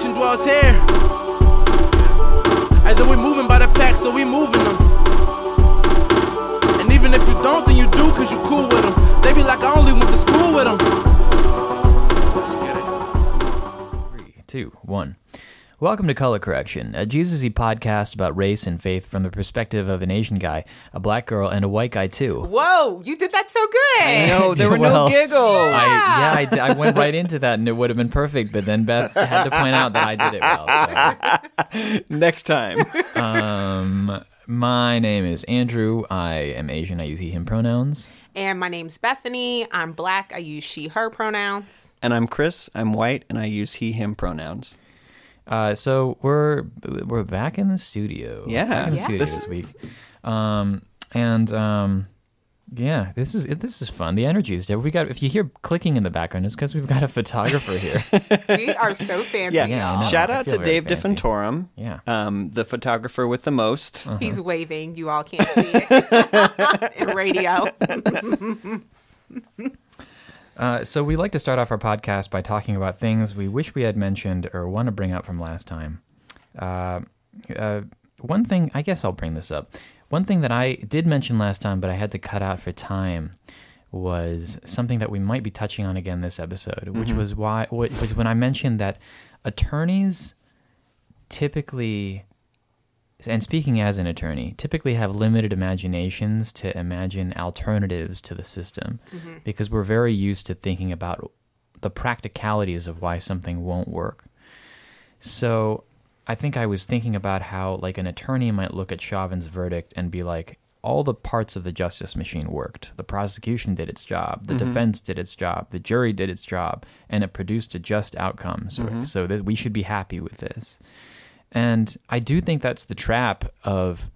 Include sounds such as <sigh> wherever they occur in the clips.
dwells here. Either we moving by the pack, so we moving them. And even if you don't, then you do, cause you cool with them. They be like, I only went to school with them. Let's get it. Three, two, one. Welcome to Color Correction, a Jesus-y podcast about race and faith from the perspective of an Asian guy, a black girl, and a white guy too. Whoa, you did that so good. No, there were Well, no giggles. I, yeah, I, d- I <laughs> went right into that and it would have been perfect, but then Beth had to point out that I did it well. <laughs> Next time. <laughs> Um, my name is Andrew. I am Asian. I use he, him pronouns. And my name's Bethany. I'm black. I use she, her pronouns. and I'm Chris. I'm white, and I use he, him pronouns. Uh, so we're we're back in the studio. Yeah. back in the Yes. studio this week. Um, and um, yeah, this is this is fun. The energy is there. We got if you hear clicking in the background, it's because we've got a photographer here. <laughs> We are so fancy, Yeah. Yeah, I Shout out to Dave fancy. DeFentorum, Yeah. um, the photographer with the most. He's waving. You all can't see it <laughs> in radio. <laughs> Uh, so we like to start off our podcast by talking about things we wish we had mentioned or want to bring up from last time. Uh, uh, one thing, I guess I'll bring this up. One thing that I did mention last time, but I had to cut out for time, was something that we might be touching on again this episode, which was why, which was when I mentioned that attorneys typically and speaking as an attorney, typically have limited imaginations to imagine alternatives to the system mm-hmm. because we're very used to thinking about the practicalities of why something won't work. So I think I was thinking about how, like, an attorney might look at Chauvin's verdict and be like, all the parts of the justice machine worked. The prosecution did its job, the mm-hmm. defense did its job, the jury did its job, and it produced a just outcome. So, mm-hmm. so that we should be happy with this. And I do think that's the trap of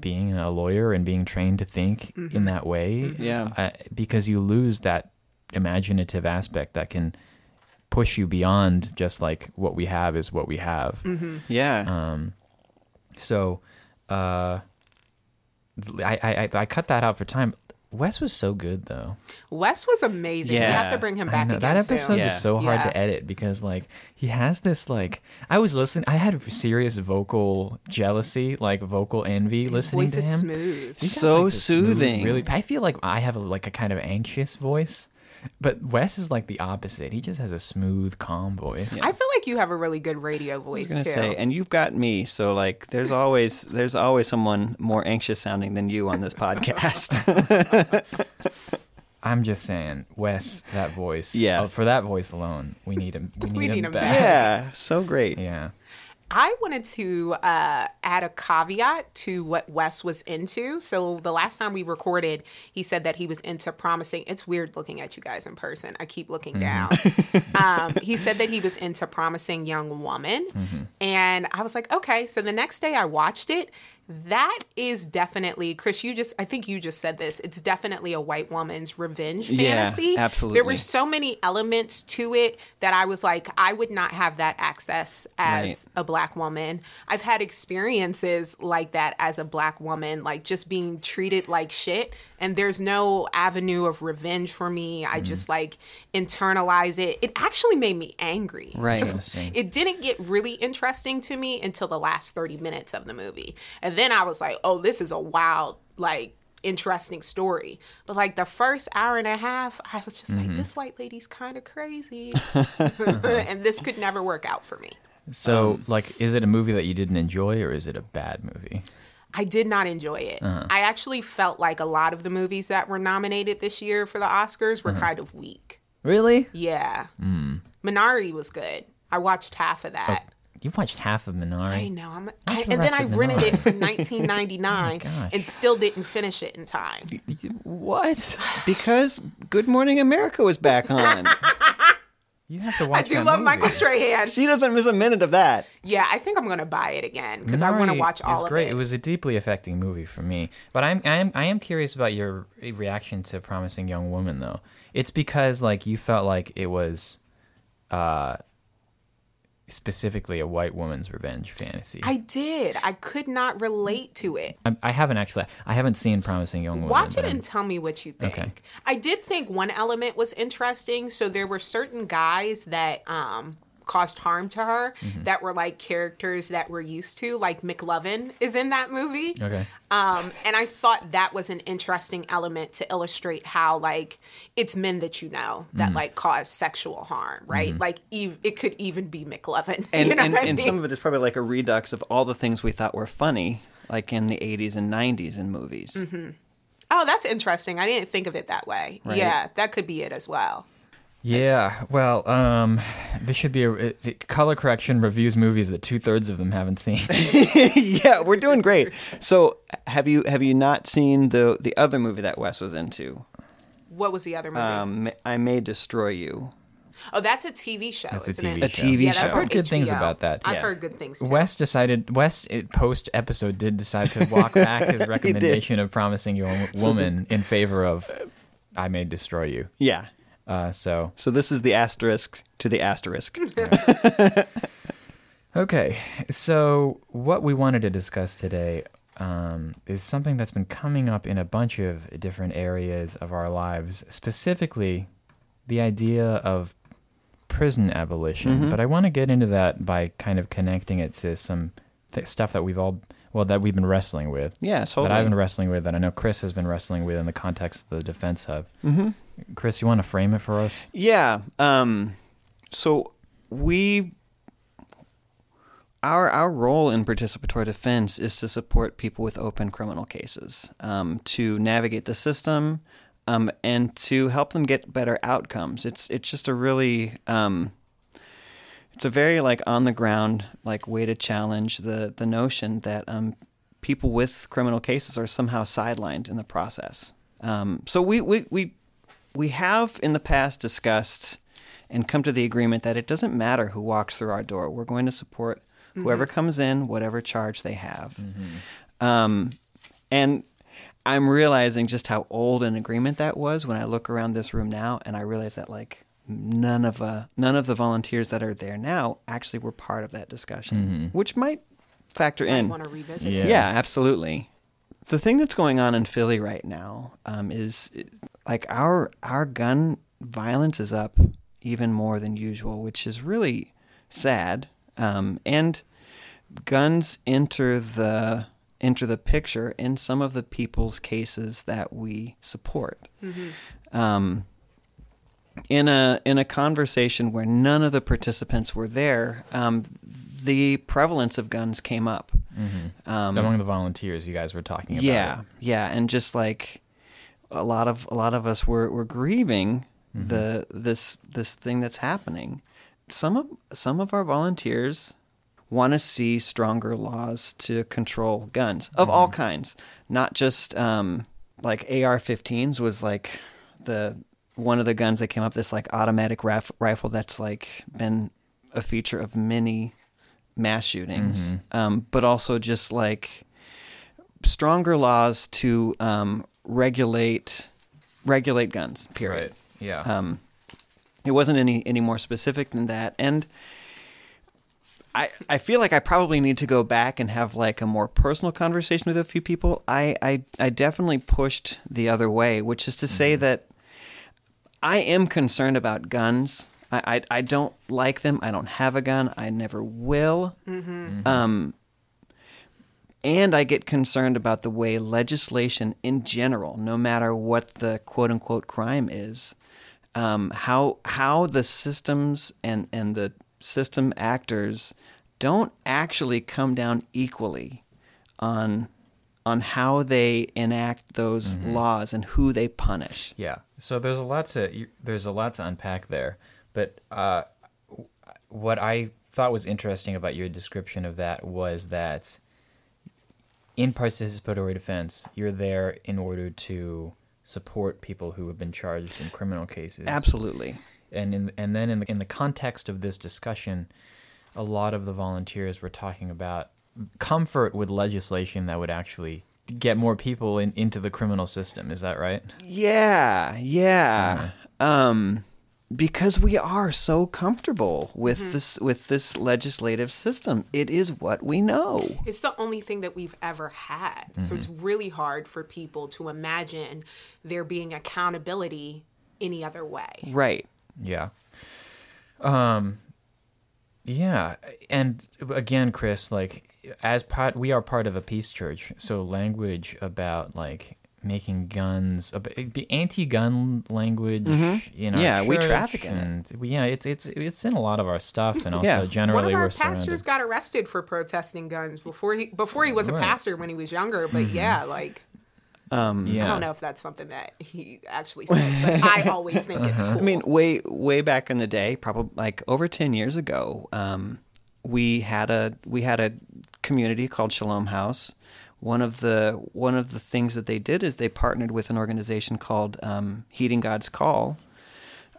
being a lawyer and being trained to think in that way. Yeah. Uh, because you lose that imaginative aspect that can push you beyond just like what we have is what we have. Yeah. Um, so, uh, I, I, I- I cut that out for time. Wes was so good though. Wes was amazing. We have to bring him back know, again that episode soon. Yeah. was so hard Yeah. to edit because like he has this like I was listening I had serious vocal jealousy like vocal envy His listening voice to is him. smooth. He's got, So like, this smooth, soothing. really, I feel like I have a, like a kind of anxious voice, but Wes is like the opposite. He just has a smooth, calm voice. I feel like you have a really good radio I voice was too. say, and you've got me, so like, there's always there's always someone more anxious sounding than you on this <laughs> podcast. <laughs> I'm just saying, Wes, that voice. Yeah. uh, for that voice alone, we need him. We <laughs> need, We him, need him back. back. yeah, so great. Yeah. I wanted to uh, add a caveat to what Wes was into. So the last time we recorded, he said that he was into promising. It's weird looking at you guys in person. I keep looking down. <laughs> um, he said that he was into promising young woman, and I was like, okay. So the next day I watched it. That is definitely Chris. You just, I think you just said this. It's definitely a white woman's revenge Yeah, absolutely. There were so many elements to it that I was like, I would not have that access as Right. a black woman. I've had experiences like that as a black woman, like just being treated like shit. And there's no avenue of revenge for me. Mm-hmm. I just like internalize it. It actually made me angry. Right. <laughs> It didn't get really interesting to me until the last 30 minutes of the movie. And then I was like, oh, this is a wild, like, interesting story. But like the first hour and a half, I was just Mm-hmm. like, this white lady's kind of crazy. <laughs> <laughs> and this could never work out for me. So, Um, like, is it a movie that you didn't enjoy, or is it a bad movie? I did not enjoy it. Uh-huh. I actually felt like a lot of the movies that were nominated this year for the Oscars Uh-huh. were kind of weak. Really? Yeah. Hmm. Minari was good. I watched half of that. You watched half of Minari. I know. I'm, I, the and then I of rented it for 19.99 <laughs> gosh. and still didn't finish it in time. What? <sighs> Because Good Morning America was back on. <laughs> You have to watch. It. I do that love movie. Michael Strahan. she doesn't miss a minute of that. Yeah, I think I'm gonna buy it again because I want to watch all is of great. it. It was a deeply affecting movie for me. But I'm I am I am curious about your reaction to Promising Young Woman though. It's because like you felt like it was uh specifically a white woman's revenge fantasy. I did. I could not relate to it. I, I haven't actually I haven't seen Promising Young Woman. Watch it I'm- and tell me what you think. Okay. I did think one element was interesting. So there were certain guys that um caused harm to her Mm-hmm. that were like characters that we're used to. Like McLovin is in that movie. Okay. Um, and I thought that was an interesting element to illustrate how like it's men that you know that Mm-hmm. like cause sexual harm, right? Like ev- it could even be McLovin. <laughs> and you know and, what I and mean? some of it is probably like a redux of all the things we thought were funny, like in the '80s and '90s in movies. Mm-hmm. Oh, that's interesting. I didn't think of it that way. Right. Yeah, that could be it as well. Yeah, well, um, this should be a it- it- color correction reviews movies that two thirds of them haven't seen. <laughs> yeah, we're doing great. So, have you have you not seen the the other movie that Wes was into? What was the other movie? Um, I May Destroy You. oh, that's a TV show. That's a isn't TV it? A show. TV Yeah, show. I've heard good things about that. I've Yeah. heard good things too. Wes decided. Wes post episode did decide to walk <laughs> back his recommendation of Promising Young Woman in favor of I may destroy you. Yeah. Uh, so So this is the asterisk to the asterisk. <laughs> <laughs> Okay, so what we wanted to discuss today um, is something that's been coming up in a bunch of different areas of our lives, specifically the idea of prison abolition. But I want to get into that by kind of connecting it to some th- stuff that we've all, well, that we've been wrestling with. Yeah, totally. That I've been wrestling with, that I know Chris has been wrestling with in the context of the Defense Hub. Mm-hmm. Chris, you want to frame it for us? Yeah. Um, so we our our role in participatory defense is to support people with open criminal cases, um, to navigate the system, um, and to help them get better outcomes. It's it's just a really um, it's a very like on the ground like way to challenge the the notion that um, people with criminal cases are somehow sidelined in the process. Um, so we, we we we have in the past discussed and come to the agreement that it doesn't matter who walks through our door. We're going to support whoever comes in, whatever charge they have. Um, and I'm realizing just how old an agreement that was when I look around this room now, and I realize that like none of uh, none of the volunteers that are there now actually were part of that discussion, which might factor I in. want to revisit Yeah. Yeah, absolutely. The thing that's going on in Philly right now um, is like our our gun violence is up even more than usual, which is really sad. Um, and guns enter the enter the picture in some of the people's cases that we support. Um, in a in a conversation where none of the participants were there, um, the prevalence of guns came up. Um, Among the volunteers you guys were talking about. yeah, it. yeah, and just like a lot of a lot of us were were grieving the this this thing that's happening. Some of some of our volunteers want to see stronger laws to control guns of all kinds, not just um, like AR-15s was like the one of the guns that came up. This like automatic rif- rifle that's like been a feature of many mass shootings, um, but also just like stronger laws to um, regulate regulate guns. Period. Right. Yeah. Um, it wasn't any any more specific than that, and I I feel like I probably need to go back and have like a more personal conversation with a few people. I I, I definitely pushed the other way, which is to say that I am concerned about guns. I, I I don't like them. I don't have a gun. I never will. Um, and I get concerned about the way legislation in general, no matter what the quote unquote crime is, um, how how the systems and, and the system actors don't actually come down equally on on how they enact those laws and who they punish. Yeah. So there's a lot to there's a lot to unpack there, but uh, what I thought was interesting about your description of that was that in participatory defense, you're there in order to support people who have been charged in criminal cases. Absolutely. And in, and then in the, in the context of this discussion, a lot of the volunteers were talking about comfort with legislation that would actually get more people in, into the criminal system. Is that right? Yeah, yeah. Um, because we are so comfortable with this with this legislative system. It is what we know. It's the only thing that we've ever had. So it's really hard for people to imagine there being accountability any other way. Right. Yeah. Um Yeah, and again, Chris, like as part, we are part of a peace church, so language about like making guns, the anti-gun language, you know, Yeah, we church, traffic in it. and we, yeah, it's it's it's in a lot of our stuff, and also Yeah. One of our we're pastors surrounded. got arrested for protesting guns before he before he was a pastor when he was younger. But yeah, like Um, yeah, I don't know if that's something that he actually says, but <laughs> I always think it's Uh-huh. cool. I mean, way way back in the day, probably like over ten years ago, um, we had a we had a community called Shalom House. One of the one of the things that they did is they partnered with an organization called um, Heeding God's Call,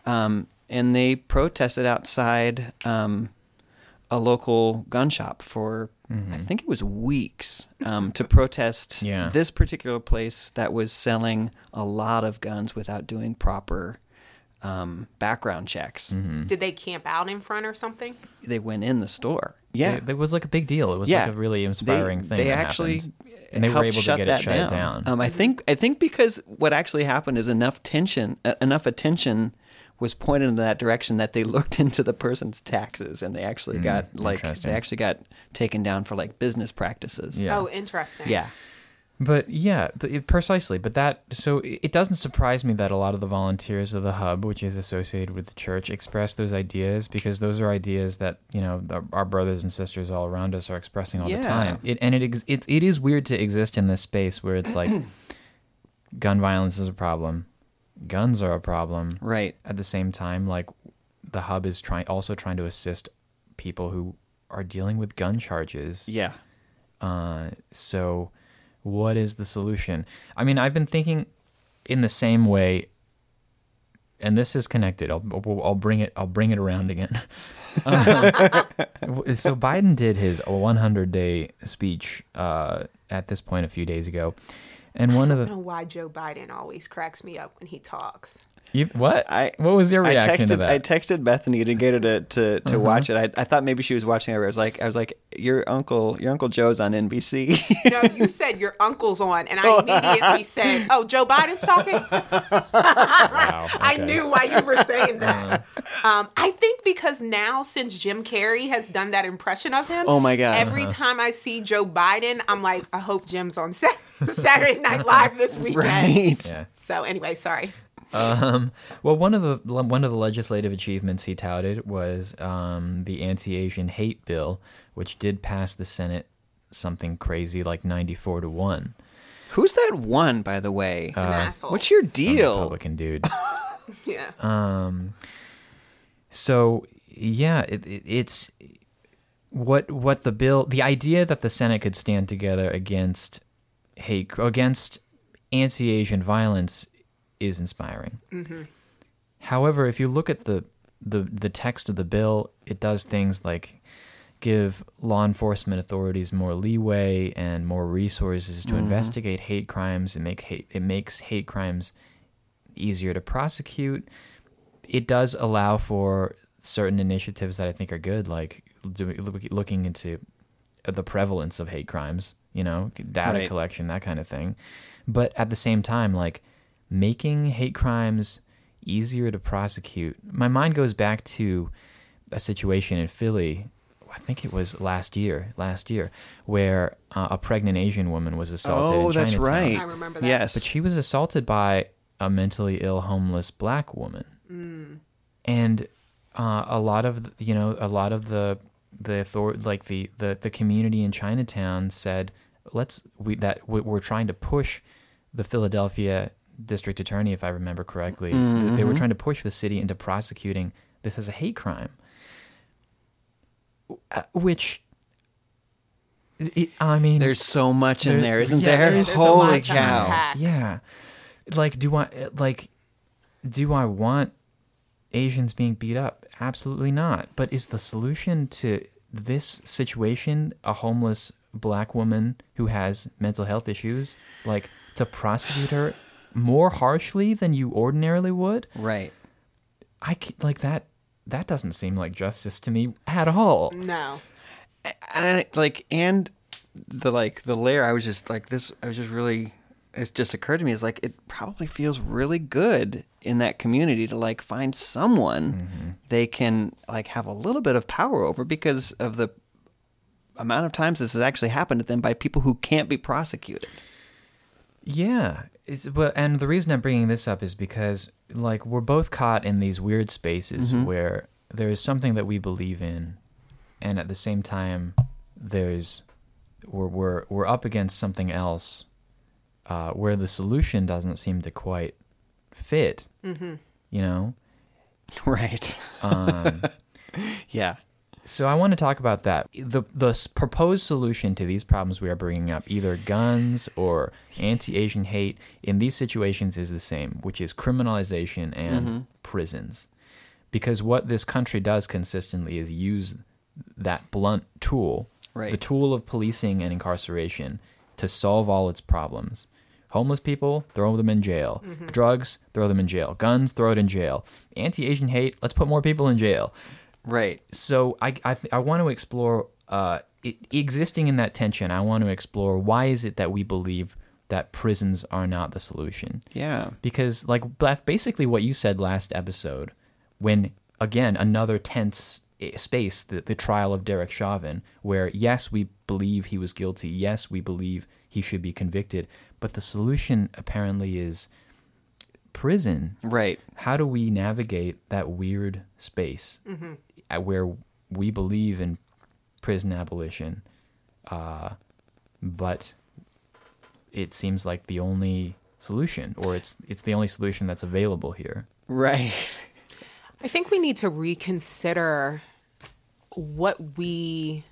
um, and they protested outside um, a local gun shop for I think it was weeks um, to protest <laughs> Yeah. this particular place that was selling a lot of guns without doing proper um, background checks. Did they camp out in front or something? They went in the store. Yeah, it, it was like a big deal. It was yeah, like a really inspiring they, thing. They that actually happened. And they were helped able to shut get it that shut down. Um, I think I think because what actually happened is enough tension, uh, enough attention was pointed in that direction that they <laughs> looked into the person's taxes and they actually got like they actually got taken down for like business practices. Yeah. Oh, interesting. Yeah. But yeah, it- precisely. But that so it it doesn't surprise me that a lot of the volunteers of the hub, which is associated with the church, express those ideas because those are ideas that you know our, our brothers and sisters all around us are expressing all Yeah. the time. It, and it, ex- it it is weird to exist in this space where it's like <clears throat> gun violence is a problem, guns are a problem. Right. At the same time, like the hub is trying also trying to assist people who are dealing with gun charges. Yeah. Uh, so, what is the solution? I mean, I've been thinking in the same way, and this is connected. I'll, I'll bring it. I'll bring it around again. <laughs> So Biden did his 100 day speech uh, at this point a few days ago, and one of the why Joe Biden always cracks me up when he talks. You, what I- what was your I reaction texted to that? I texted Bethany to get her to to, to watch it. I, I thought maybe she was watching it. I was like I was like your uncle your uncle Joe's on NBC. <laughs> No, you said your uncle's on, and I immediately <laughs> said, "Oh, Joe Biden's talking." <laughs> wow, I knew why you were saying that. Uh-huh. Um, I think because now, since Jim Carrey has done that impression of him, Oh my God. Every time I see Joe Biden, I'm like, I hope Jim's on Sat- Saturday Night Live this weekend. right. Yeah. So anyway, sorry. Um, well, one of the one of the legislative achievements he touted was um, the anti-Asian hate bill, which did pass the Senate something crazy like ninety-four to one. Who's that one by the way? An asshole. What's your Some deal? Republican dude. <laughs> Yeah. Um, so yeah, it, it, it's what what the bill, the idea that the Senate could stand together against hate against anti-Asian violence is inspiring. Mm-hmm. However, if you look at the, the the text of the bill, it does things like give law enforcement authorities more leeway and more resources to mm-hmm. investigate hate crimes and make hate it makes hate crimes easier to prosecute. It does allow for certain initiatives that I think are good, like looking into the prevalence of hate crimes, you know, data Right. collection, that kind of thing. But at the same time, like making hate crimes easier to prosecute. My mind goes back to a situation in Philly. I think it was last year, last year, where uh, a pregnant Asian woman was assaulted. Oh, in that's Chinatown. right. I remember that. Yes. But she was assaulted by a mentally ill homeless black woman, and uh, a lot of the- you know a lot of the the author like the, the the community in Chinatown said let's we that we're trying to push the Philadelphia district attorney if I remember correctly th- they were trying to push the city into prosecuting this as a hate crime Uh, which I mean There's so much in There- there, isn't yeah, there? there is so Holy much cow! unpack. yeah. Like do I like do I want Asians being beat up? Absolutely not. But is the solution to this situation a homeless black woman who has mental health issues like to prosecute her more harshly than you ordinarily would? Right. I like that that doesn't seem like justice to me at all. No. and I, like and the like the layer i was just like this i was just really it just occurred to me is like it probably feels really good in that community to like find someone mm-hmm. they can like have a little bit of power over because of the amount of times this has actually happened to them by people who can't be prosecuted. Yeah, it's but and the reason I'm bringing this up is because like we're both caught in these weird spaces where there's something that we believe in, and at the same time, there's we're we're we're up against something else, uh, where the solution doesn't seem to quite fit. Mm-hmm. You know, <laughs> Right. um, <laughs> Yeah. So I want to talk about that. The the proposed solution to these problems we are bringing up, either guns or anti-Asian hate, in these situations is the same, which is criminalization and mm-hmm. prisons. Because what this country does consistently is use that blunt tool, Right. the tool of policing and incarceration, to solve all its problems. Homeless people, throw them in jail. Mm-hmm. Drugs, throw them in jail. Guns, throw it in jail. Anti-Asian hate, let's put more people in jail Right. so I I, th- I want to explore uh, it, existing in that tension. I want to explore why is it that we believe that prisons are not the solution? Yeah. Because like basically what you said last episode, when again another tense eh, space, the the trial of Derek Chauvin, where yes we believe he was guilty, yes we believe he should be convicted, but the solution apparently is prison Right. how do we navigate that weird space uh, where we believe in prison abolition, uh, but it seems like the only solution, or it's it's the only solution that's available here. Right. <laughs> I think we need to reconsider what we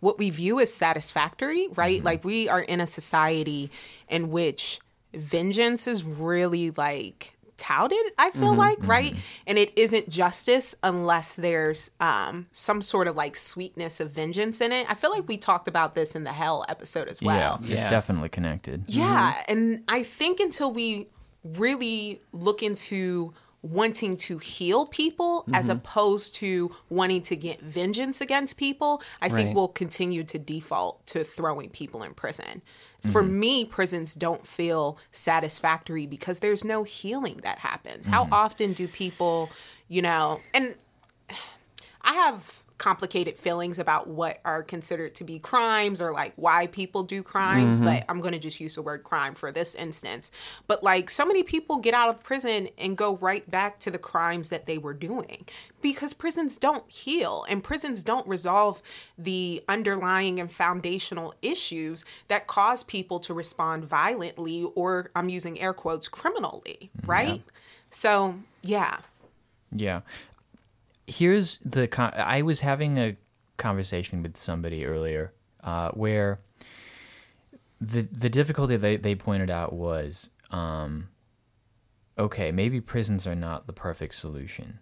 what we view as satisfactory, right? Like we are in a society in which vengeance is really like touted, I feel mm-hmm, like, right? Mm-hmm. And it isn't justice unless there's um some sort of like sweetness of vengeance in it. I feel like we talked about this in the hell episode as well. yeah, it's definitely connected. Yeah, mm-hmm. and I think until we really look into wanting to heal people as opposed to wanting to get vengeance against people, I think we'll continue to default to throwing people in prison. For mm-hmm. me, prisons don't feel satisfactory because there's no healing that happens. How mm-hmm. often do people, you know, and <sighs> I have complicated feelings about what are considered to be crimes or like why people do crimes, mm-hmm. but I'm going to just use the word crime for this instance. But like so many people get out of prison and go right back to the crimes that they were doing because prisons don't heal and prisons don't resolve the underlying and foundational issues that cause people to respond violently or I'm using air quotes criminally, mm-hmm. right? So, yeah. Yeah. Here's the con- I was having a conversation with somebody earlier uh, where the the difficulty they, they pointed out was um, okay, maybe prisons are not the perfect solution.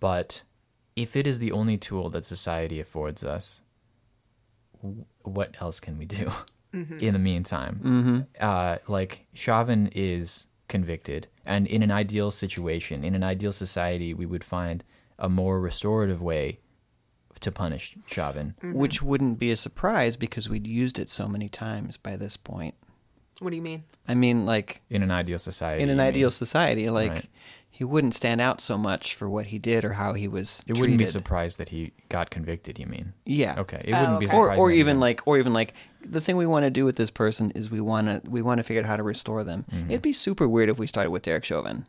But if it is the only tool that society affords us, w- what else can we do <laughs> in the meantime? Uh, like Chauvin is convicted, and in an ideal situation, in an ideal society, we would find a more restorative way to punish Chauvin. Which wouldn't be a surprise because we'd used it so many times by this point. What do you mean? I mean, like In an ideal society, in an you mean. ideal society, like Right. he wouldn't stand out so much for what he did or how he was. it wouldn't be treated. surprised that he got convicted. You mean? Yeah. Okay, it Oh, wouldn't be okay. Or, or even like, or even like, the thing we want to do with this person is we want to we want to figure out how to restore them. Mm-hmm. It'd be super weird if we started with Derek Chauvin.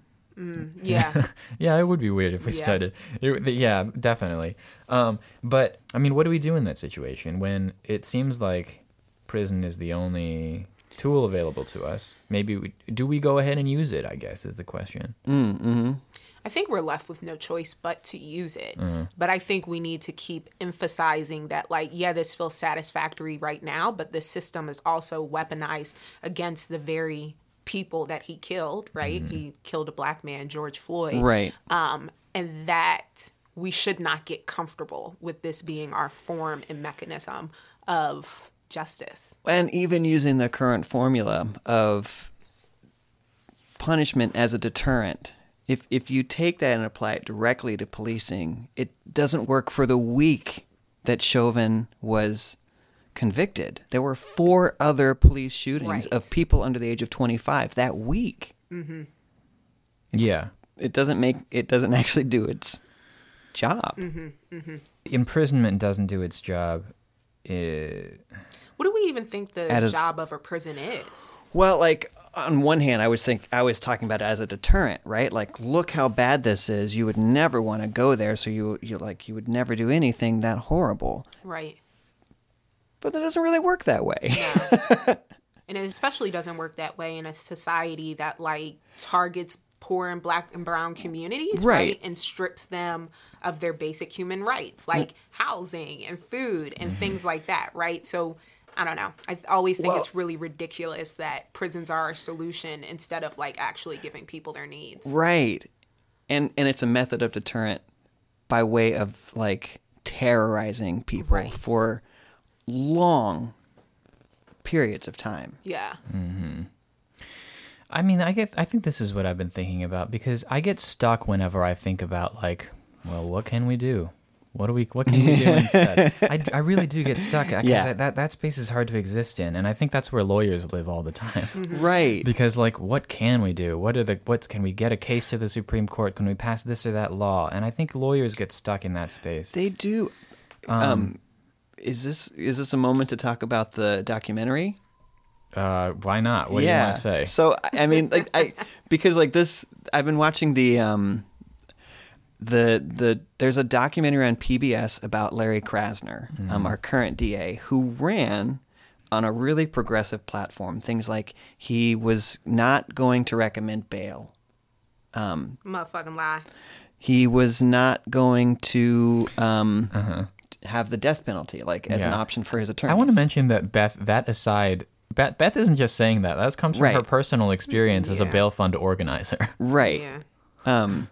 Yeah. <laughs> Yeah, it would be weird if we Yeah. started. It, yeah, definitely. Um, but I mean, what do we do in that situation when it seems like prison is the only tool available to us? Maybe we, do we go ahead and use it? I guess is the question. Mm, mm-hmm. I think we're left with no choice but to use it. Mm-hmm. But I think we need to keep emphasizing that, like, yeah, this feels satisfactory right now, but the system is also weaponized against the very people that he killed, right? Mm-hmm. He killed a black man, George Floyd. Right. Um, and that we should not get comfortable with this being our form and mechanism of justice. and even using the current formula of punishment as a deterrent if if you take that and apply it directly to policing it doesn't work for the week that chauvin was convicted. There were four other police shootings Right. of people under the age of 25 that week. yeah. It doesn't make it doesn't <laughs> actually do its job. Imprisonment doesn't do its job. Eh, What do we even think the a- job of a prison is? Well, like on one hand, I was think I was talking about it as a deterrent, right? Like, look how bad this is. You would never want to go there, so you you like you would never do anything that horrible. Right. But that doesn't really work that way. No. <laughs> and it especially doesn't work that way in a society that like targets poor and black and brown communities, Right. right? And strips them of their basic human rights, like mm. housing and food and mm-hmm. things like that, right? So I don't know. I always think Well- it's really ridiculous that prisons are a solution instead of like actually giving people their needs. Right. And and it's a method of deterrent by way of like terrorizing people Right. for long periods of time. Yeah. Mm-hmm. I mean, I get. I think this is what I've been thinking about because I get stuck whenever I think about like, well, what can we do? What do we? What can we do <laughs> instead? I, I really do get stuck uh, because Yeah. that that space is hard to exist in, and I think that's where lawyers live all the time. Mm-hmm. Right. Because like, what can we do? What are the what can we get a case to the Supreme Court? Can we pass this or that law? And I think lawyers get stuck in that space. They do um, um is this is this a moment to talk about the documentary? uh, why not? What do you want to say? So I I mean, like I <laughs> because like this, I've been watching the um the the there's a documentary on PBS about Larry Krasner, Mm-hmm. um, our current DA, who ran on a really progressive platform. Things like he was not going to recommend bail. Motherfucking lie. He was not going to um, have the death penalty, like as an Uh-huh. Option for his attorney. I want to mention that Beth. That aside, Beth, Beth isn't just saying that. That comes from her personal experience as a bail fund organizer. <laughs> right. Yeah. um,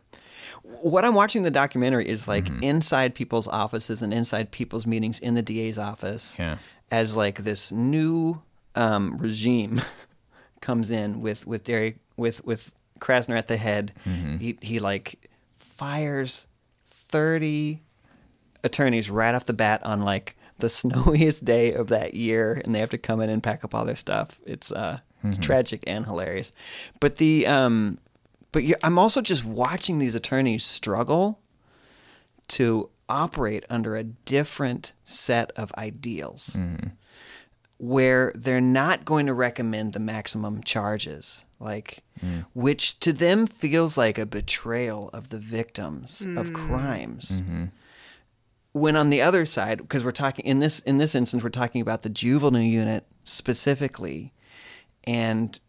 what I'm watching the documentary is like Mm-hmm. inside people's offices and inside people's meetings in the DA's office Yeah. as like this new um, regime <laughs> comes in with with Derry with with Krasner at the head. Mm-hmm. He he like fires thirty attorneys right off the bat on like the <laughs> snowiest day of that year, and they have to come in and pack up all their stuff. It's uh, it's Mm-hmm. tragic and hilarious. But the um, but you, I'm also just watching these attorneys struggle to operate under a different set of ideals where they're not going to recommend the maximum charges like which to them feels like a betrayal of the victims of crimes when on the other side because we're talking in this in this instance we're talking about the juvenile unit specifically and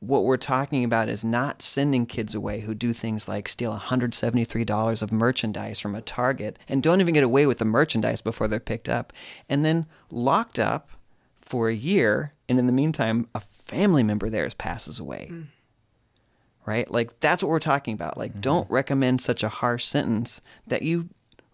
what we're talking about is not sending kids away who do things like steal $173 of merchandise from a Target and don't even get away with the merchandise before they're picked up, and then locked up for a year, and in the meantime, a family member theirs passes away. Mm. Right? Like, that's what we're talking about. Like, mm-hmm. don't recommend such a harsh sentence that you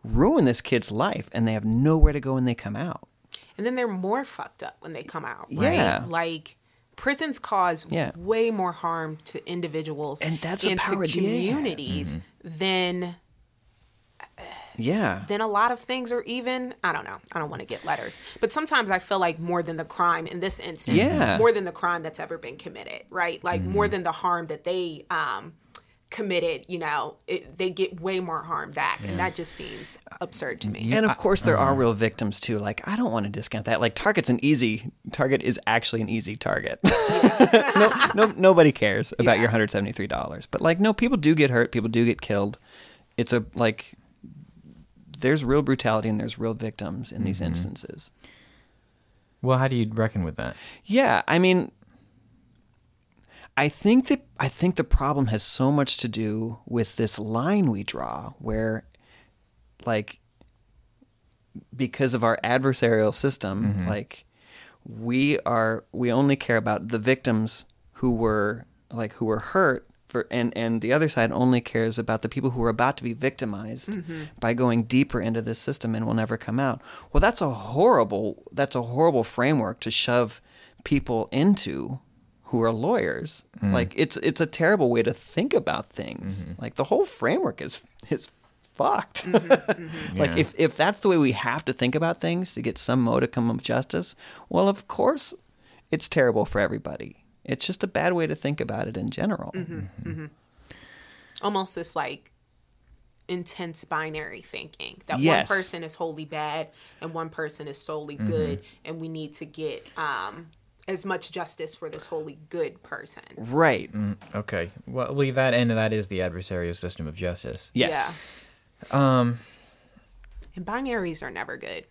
ruin this kid's life and they have nowhere to go when they come out. And then they're more fucked up when they come out, right? Yeah. Like prisons cause Yeah. way more harm to individuals And that's a and power to DA has. communities than Yeah. Then a lot of things are even I don't know. I don't want to get letters. But sometimes I feel like more than the crime in this instance, Yeah. more than the crime that's ever been committed, right? Like more Mm-hmm. than the harm that they um committed, you know, it, they get way more harm back and that just seems absurd to me. And of course, there are real victims too. Like, I don't want to discount that. Like, Target's an easy target is actually an easy target. <laughs> no, no, nobody cares about your hundred seventy three dollars. But like, no, people do get hurt. People do get killed. It's a like, there's real brutality and there's real victims in these mm-hmm. instances. Well, how do you reckon with that? Yeah, I mean, I think that I think the problem has so much to do with this line we draw, where, like, because of our adversarial system, mm-hmm. like, we are we only care about the victims who were like who were hurt. For, and, and the other side only cares about the people who are about to be victimized mm-hmm. by going deeper into this system and will never come out. Well, that's a horrible that's a horrible framework to shove people into who are lawyers. Like it's it's a terrible way to think about things. Like the whole framework is is fucked. Mm-hmm, <laughs> like Yeah. if if that's the way we have to think about things to get some modicum of justice, well, of course, it's terrible for everybody. It's just a bad way to think about it in general. Mm-hmm. almost this like intense binary thinking that Yes. one person is wholly bad and one person is solely good and we need to get um as much justice for this wholly good person Right. Mm, okay. Well, leave that and that is the adversarial system of justice. Yes. Um, and binaries are never good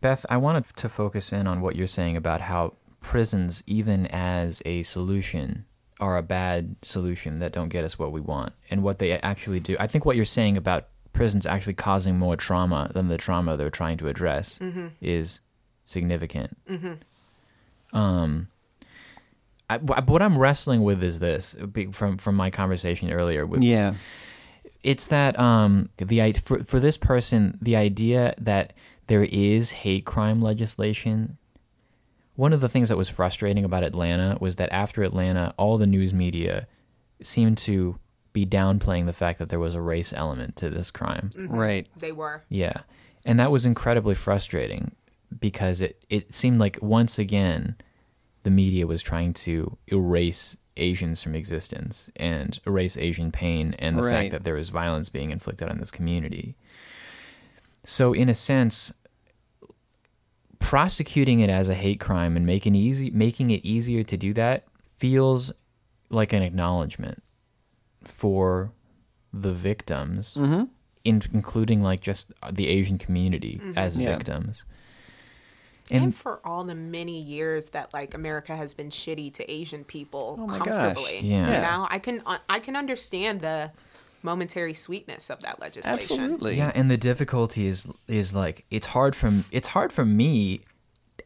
Beth, I wanted to focus in on what you're saying about how prisons, even as a solution, are a bad solution that don't get us what we want and what they actually do. I think what you're saying about prisons actually causing more trauma than the trauma they're trying to address mm-hmm. is significant. Mm-hmm. Um, I, what I'm wrestling with is this from from my conversation earlier with Yeah. it's that um the for for this person the idea that there is hate crime legislation one of the things that was frustrating about Atlanta was that after Atlanta all the news media seemed to be downplaying the fact that there was a race element to this crime. Right. they were. Yeah. And that was incredibly frustrating because it it seemed like once again the media was trying to erase Asians from existence and erase Asian pain and the Right. fact that there was violence being inflicted on this community. So in a sense, prosecuting it as a hate crime and making easy making it easier to do that feels like an acknowledgement for the victims, mm-hmm. in, including like just the Asian community mm-hmm. as Yeah. victims. And, And for all the many years that like America has been shitty to Asian people Oh my gosh. comfortably, Yeah. you know, I can uh, I can understand the momentary sweetness of that legislation. Absolutely. Yeah, and the difficulty is is like it's hard from it's hard for me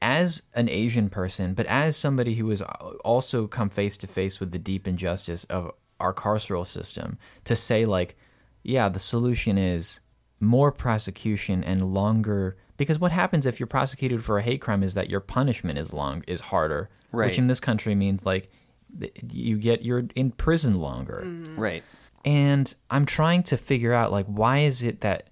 as an Asian person, but as somebody who has uh, also come face to face with the deep injustice of our carceral system to say like, yeah, the solution is more prosecution and longer because what happens if you're prosecuted for a hate crime is that your punishment is long is harder, Right. which in this country means like you get you're in prison longer mm-hmm. Right. and I'm trying to figure out like why is it that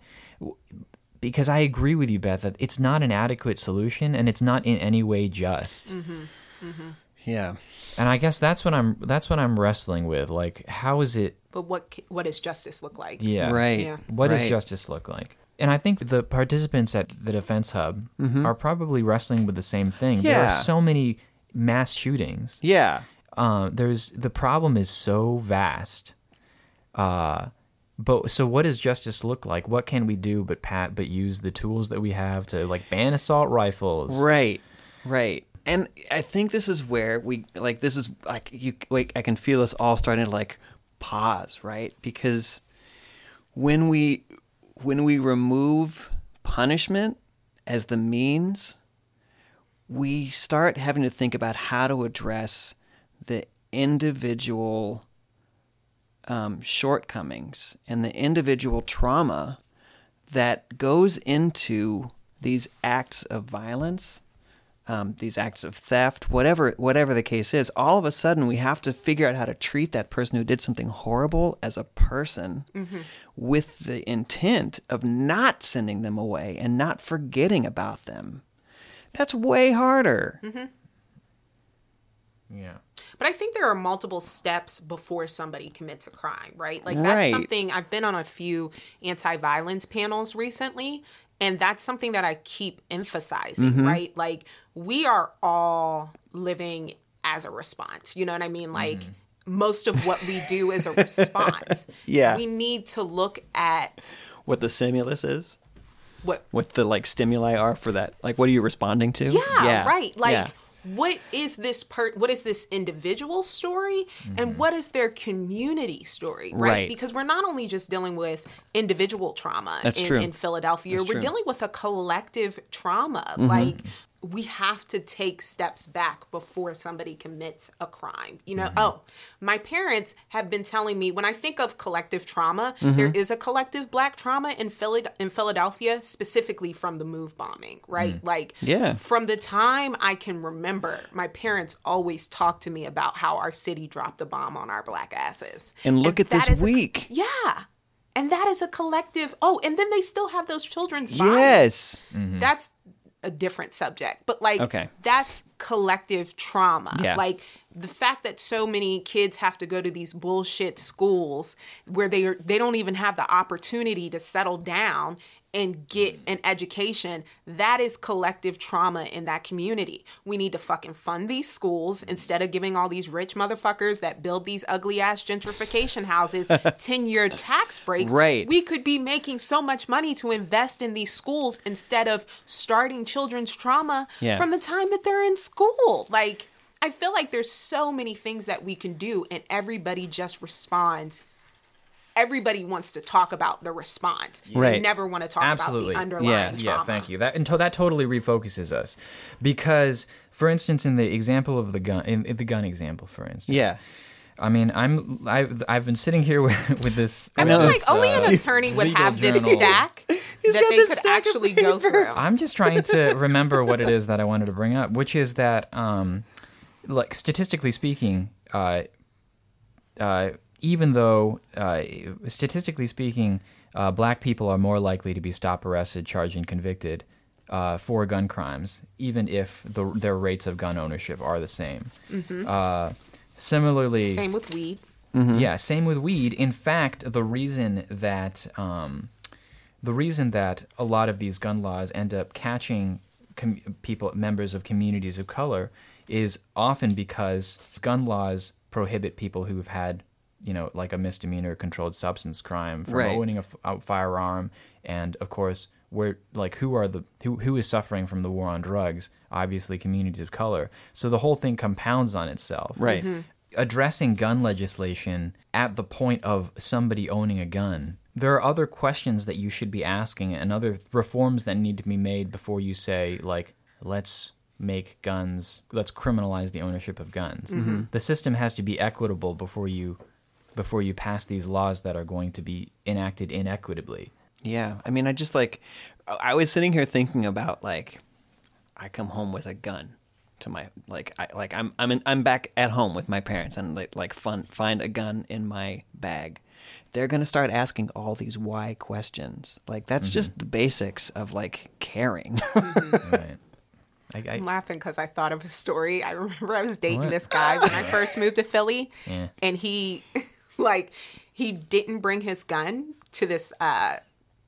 because I agree with you, Beth, that it's not an adequate solution and it's not in any way just. Mm-hmm. Mm-hmm. Yeah. And I guess that's what I'm that's what I'm wrestling with. Like, how is it? But what what does justice look like? Yeah, Right. Yeah. What does justice look like? And I think the participants at the Defense Hub are probably wrestling with the same thing. Yeah. There Mm-hmm. Are so many mass shootings. Yeah. uh, there's the problem is so vast. Uh, but so what does justice look like? What can we do but pat but use the tools that we have to like ban assault rifles? Right. Right. And I think this is where we like this is like you like I can feel us all starting to like pause, right? Because when we when we remove punishment as the means, we start having to think about how to address the individual um, shortcomings and the individual trauma that goes into these acts of violence, um, these acts of theft, whatever whatever the case is. All of a sudden, we have to figure out how to treat that person who did something horrible as a person, with the intent of not sending them away and not forgetting about them. That's way harder. Yeah. But I think there are multiple steps before somebody commits a crime, right? Like that's Right. something I've been on a few anti-violence panels recently, and that's something that I keep emphasizing, Mm-hmm. right? Like we are all living as a response. You know what I mean? Like most of what we do is a <laughs> response. Yeah. We need to look at What the stimulus is, what what the like stimuli are for that. Like, what are you responding to? yeah, right like yeah. What is this per what is this individual story and what is their community story right? Mm-hmm. Right. because we're not only just dealing with individual trauma in, in philadelphia That's we're true. Mm-hmm. dealing with a collective trauma like we have to take steps back before somebody commits a crime. You know, Mm-hmm. oh, my parents have been telling me when I think of collective trauma, Mm-hmm. there is a collective black trauma in Philad- in Philadelphia, specifically from the MOVE bombing, right? Like, Mm. Yeah. from the time I can remember, my parents always talked to me about how our city dropped a bomb on our black asses. And look at this is a- week. yeah. And that is a collective. Oh, and then they still have those children's bodies. Yes. That's a different subject. But like Okay. that's collective trauma. Yeah. Like the fact that so many kids have to go to these bullshit schools where they are, they don't even have the opportunity to settle down and get an education, that is collective trauma in that community. We need to fucking fund these schools instead of giving all these rich motherfuckers that build these ugly ass gentrification houses <laughs> 10 year tax breaks. Right. We could be making so much money to invest in these schools instead of starting children's trauma Yeah. from the time that they're in school. Like, I feel like there's so many things that we can do, and everybody just responds. Everybody wants to talk about the response. They Right. never want to talk Absolutely. about the underlying yeah, trauma. yeah. Thank you. That until that totally refocuses us, because for instance, in the example of the gun, in, in the gun example, for instance, Yeah. I mean, I'm I've I've been sitting here <laughs> with, with this. I know. Like only uh, an attorney would have this journal. stack <laughs> that got they this could stack actually go through. I'm just trying to remember what it is that I wanted to bring up, which is that, um, like statistically speaking, uh, uh, even though uh, statistically speaking, uh, black people are more likely to be stopped, arrested, charged, and convicted uh, for gun crimes, even if the, their rates of gun ownership are the same. Uh, similarly, Same with weed. yeah, same with weed. In fact, the reason that um, the reason that a lot of these gun laws end up catching com- people, members of communities of color, is often because gun laws prohibit people who've had, you know, like a misdemeanor controlled substance crime from Right. owning a firearm, and of course, where like who are the who who is suffering from the war on drugs? Obviously, communities of color. So the whole thing compounds on itself Right. Mm-hmm. addressing gun legislation at the point of somebody owning a gun. There are other questions that you should be asking and other reforms that need to be made before you say, like, let's make guns, let's criminalize the ownership of guns. Mm-hmm. The system has to be equitable before you before you pass these laws that are going to be enacted inequitably. Yeah, I mean, I just like, I was sitting here thinking about like, I come home with a gun to my like, I like I'm I'm in, I'm back at home with my parents and like like fun find a gun in my bag. They're gonna start asking all these why questions. Like that's mm-hmm. just the basics of like caring. <laughs> Right. I, I, I'm laughing because I thought of a story. I remember I was dating What? this guy when I first moved to Philly, Yeah. and he, <laughs> like, he didn't bring his gun to this. uh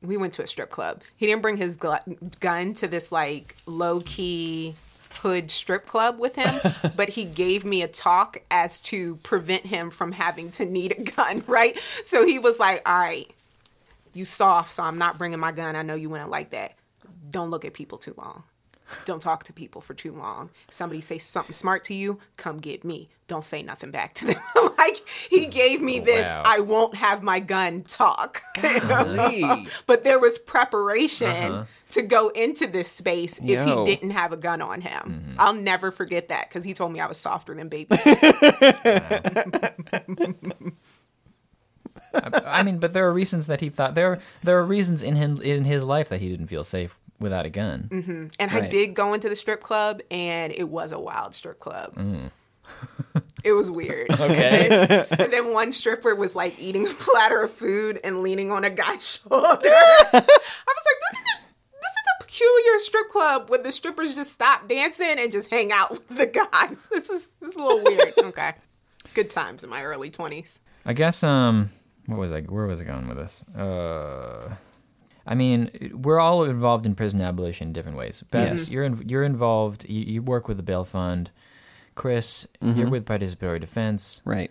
We went to a strip club. He didn't bring his gl- gun to this like low key hood strip club with him, <laughs> but he gave me a talk as to prevent him from having to need a gun. <laughs> Right. So he was like, "All right, you soft, so I'm not bringing my gun. I know you wouldn't like that. Don't look at people too long. Don't talk to people for too long. Somebody say something smart to you, come get me. Don't say nothing back to them. <laughs> like he gave me oh, this Wow. I won't have my gun talk. <laughs> But there was preparation uh-huh. to go into this space if Yo. he didn't have a gun on him. Mm-hmm. I'll never forget that because he told me I was softer than baby. <laughs> I mean, but there are reasons that he thought there there are reasons in him in his life that he didn't feel safe without a gun. Mm-hmm. And I did go into the strip club, and it was a wild strip club. Mm. It was weird. <laughs> Okay. <laughs> and then one stripper was like eating a platter of food and leaning on a guy's <laughs> shoulder. I was like, this is a, this is a peculiar strip club where the strippers just stop dancing and just hang out with the guys. This is this is a little weird. Okay, good times in my early twenties. I guess um what was I where was I going with this? Uh I mean, we're all involved in prison abolition in different ways. Beth, Yes. you're in, you're involved. You, you work with the bail fund. Chris, you're with participatory defense. right.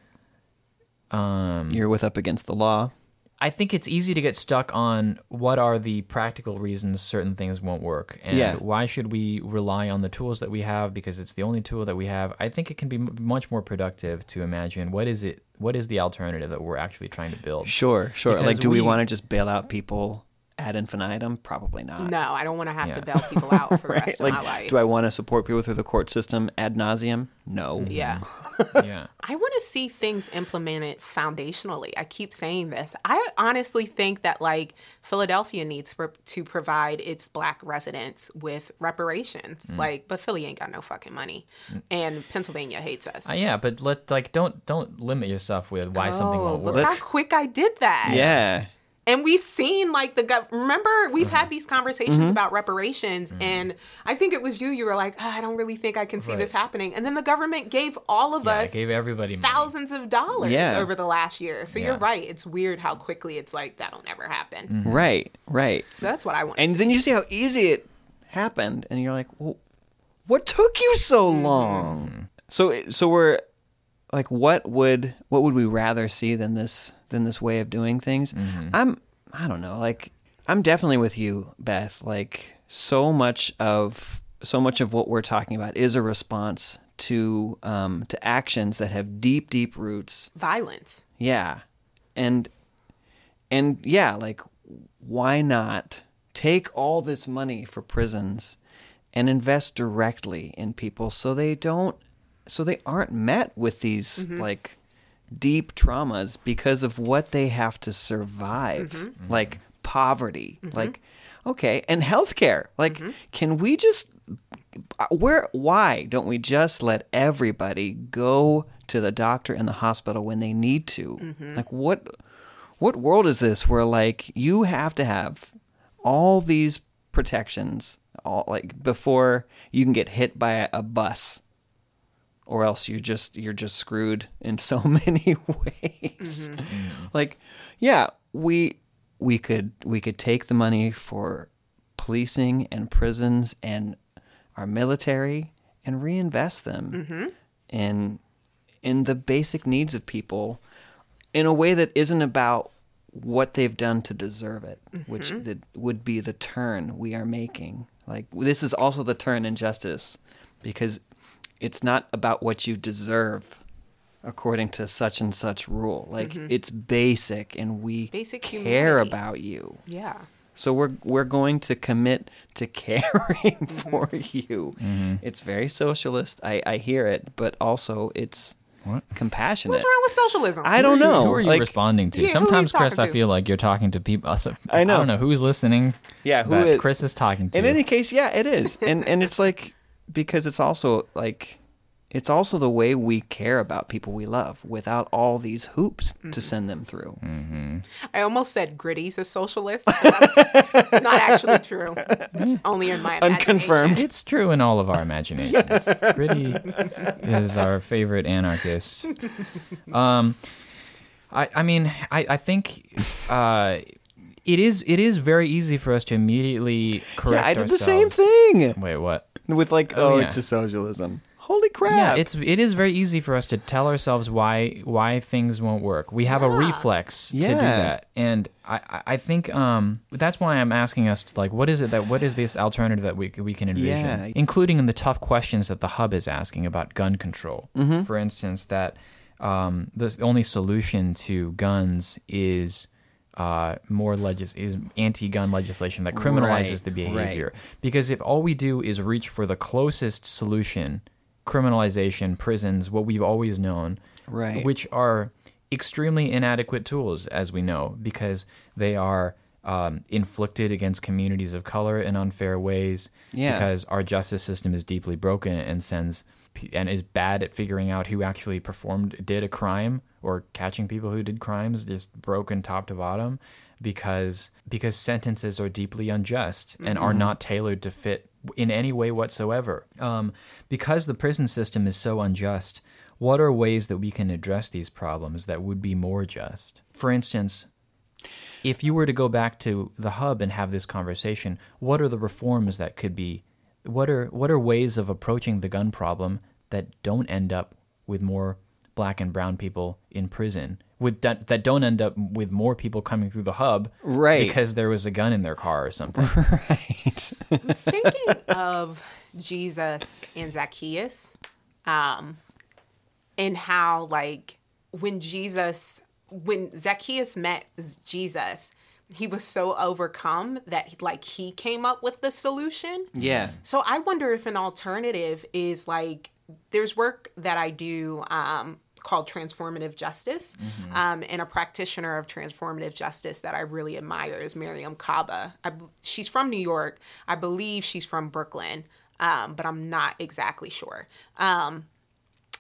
Um, You're with up against the law. I think it's easy to get stuck on what are the practical reasons certain things won't work, and Yeah. why should we rely on the tools that we have because it's the only tool that we have. I think it can be m- much more productive to imagine what is it, what is the alternative that we're actually trying to build. Sure, sure. Because like, do we, we- want to just bail out people ad infinitum? Probably not. No, I don't want to have Yeah. to bail people out for <laughs> the rest Like, of my life. do I want to support people through the court system ad nauseum? No. yeah. yeah. <laughs> I want to see things implemented foundationally. I keep saying this. I honestly think that like Philadelphia needs for, to provide its black residents with reparations. Mm. Like, but Philly ain't got no fucking money, and Pennsylvania hates us. Uh, yeah, but let like don't don't limit yourself with why something oh, won't work. look how quick I did that. Yeah. And we've seen like the gov. Remember, we've had mm-hmm. these conversations mm-hmm. about reparations, mm-hmm. and I think it was you. You were like, "Ah, I don't really think I can see Right. this happening. And then the government gave all of Yeah, us gave everybody money. thousands of dollars Yeah. over the last year. So Yeah. you're right. It's weird how quickly it's like that'll never happen. Right, right. So that's what I want. And to then you see how easy it happened, and you're like, well, "What took you so long?" So, so we're like, what would what would we rather see than this than this way of doing things? I'm I don't know. Like, I'm definitely with you, Beth. Like, so much of so much of what we're talking about is a response to um, to actions that have deep, deep roots violence. yeah. And and yeah, like why not take all this money for prisons and invest directly in people so they don't so they aren't met with these mm-hmm. like deep traumas because of what they have to survive. Mm-hmm. Mm-hmm. Like poverty. Like okay, and healthcare. Like can we just where why don't we just let everybody go to the doctor and the hospital when they need to? Like what what world is this where like you have to have all these protections all like before you can get hit by a, a bus or else you're just you're just screwed in so <laughs> many ways. Mm-hmm. Mm-hmm. Like yeah we we could we could take the money for policing and prisons and our military and reinvest them mm-hmm. in in the basic needs of people in a way that isn't about what they've done to deserve it, which that would be the turn we are making. Like this is also the turn in justice because it's not about what you deserve according to such and such rule. Like mm-hmm. it's basic and we Basic care humanity. about you. Yeah. So we're we're going to commit to <laughs> caring Mm-hmm. for you. Mm-hmm. It's very socialist. I, I hear it, but also it's What? compassionate. What's wrong with socialism? I don't know. Who are you like, responding to? Yeah, Sometimes, Chris, talking I feel like you're talking to people. Also, uh, I know. I don't know who's listening. Yeah, who Chris is talking to. In any case, yeah, it is, and and it's like <laughs> because it's also like it's also the way we care about people we love without all these hoops Mm-hmm. to send them through. I almost said Gritty's a socialist. <laughs> That's not actually true. It's only in my imagination. Unconfirmed. It's true in all of our imaginations. Gritty is our favorite anarchist. Um, I, I mean, I, I think uh, it is it is very easy for us to immediately correct Yeah, I did ourselves. the same thing Wait, what? <laughs> with like, Oh, oh, yeah. it's just socialism. Holy crap! Yeah, it's it is very easy for us to tell ourselves why why things won't work. We have a reflex to do that, and I I- I think um that's why I'm asking us to, like what is it that what is this alternative that we we can envision, Yeah. including in the tough questions that the hub is asking about gun control. Mm-hmm. For instance, that um the only solution to guns is. Uh, more legis is anti-gun legislation that criminalizes Right, the right. behavior because if all we do is reach for the closest solution criminalization prisons what we've always known Right. which are extremely inadequate tools as we know because they are um, inflicted against communities of color in unfair ways Yeah. because our justice system is deeply broken and sends and is bad at figuring out who actually performed did a crime or catching people who did crimes just broken top to bottom because because sentences are deeply unjust and are not tailored to fit in any way whatsoever um, because the prison system is so unjust what are ways that we can address these problems that would be more just for instance if you were to go back to the hub and have this conversation, what are the reforms that could be? What are what are ways of approaching the gun problem that don't end up with more black and brown people in prison? With that, that don't end up with more people coming through the hub, Right. Because there was a gun in their car or something. <laughs> right. <laughs> Thinking of Jesus and Zacchaeus, um, and how like when Jesus, when Zacchaeus met Jesus, he was so overcome that like he came up with the solution. yeah. So I wonder if an alternative is like there's work that I do um, called transformative justice, um, and a practitioner of transformative justice that I really admire is Mariame Kaba. I, she's from New York. I believe she's from Brooklyn, um, but I'm not exactly sure. Um,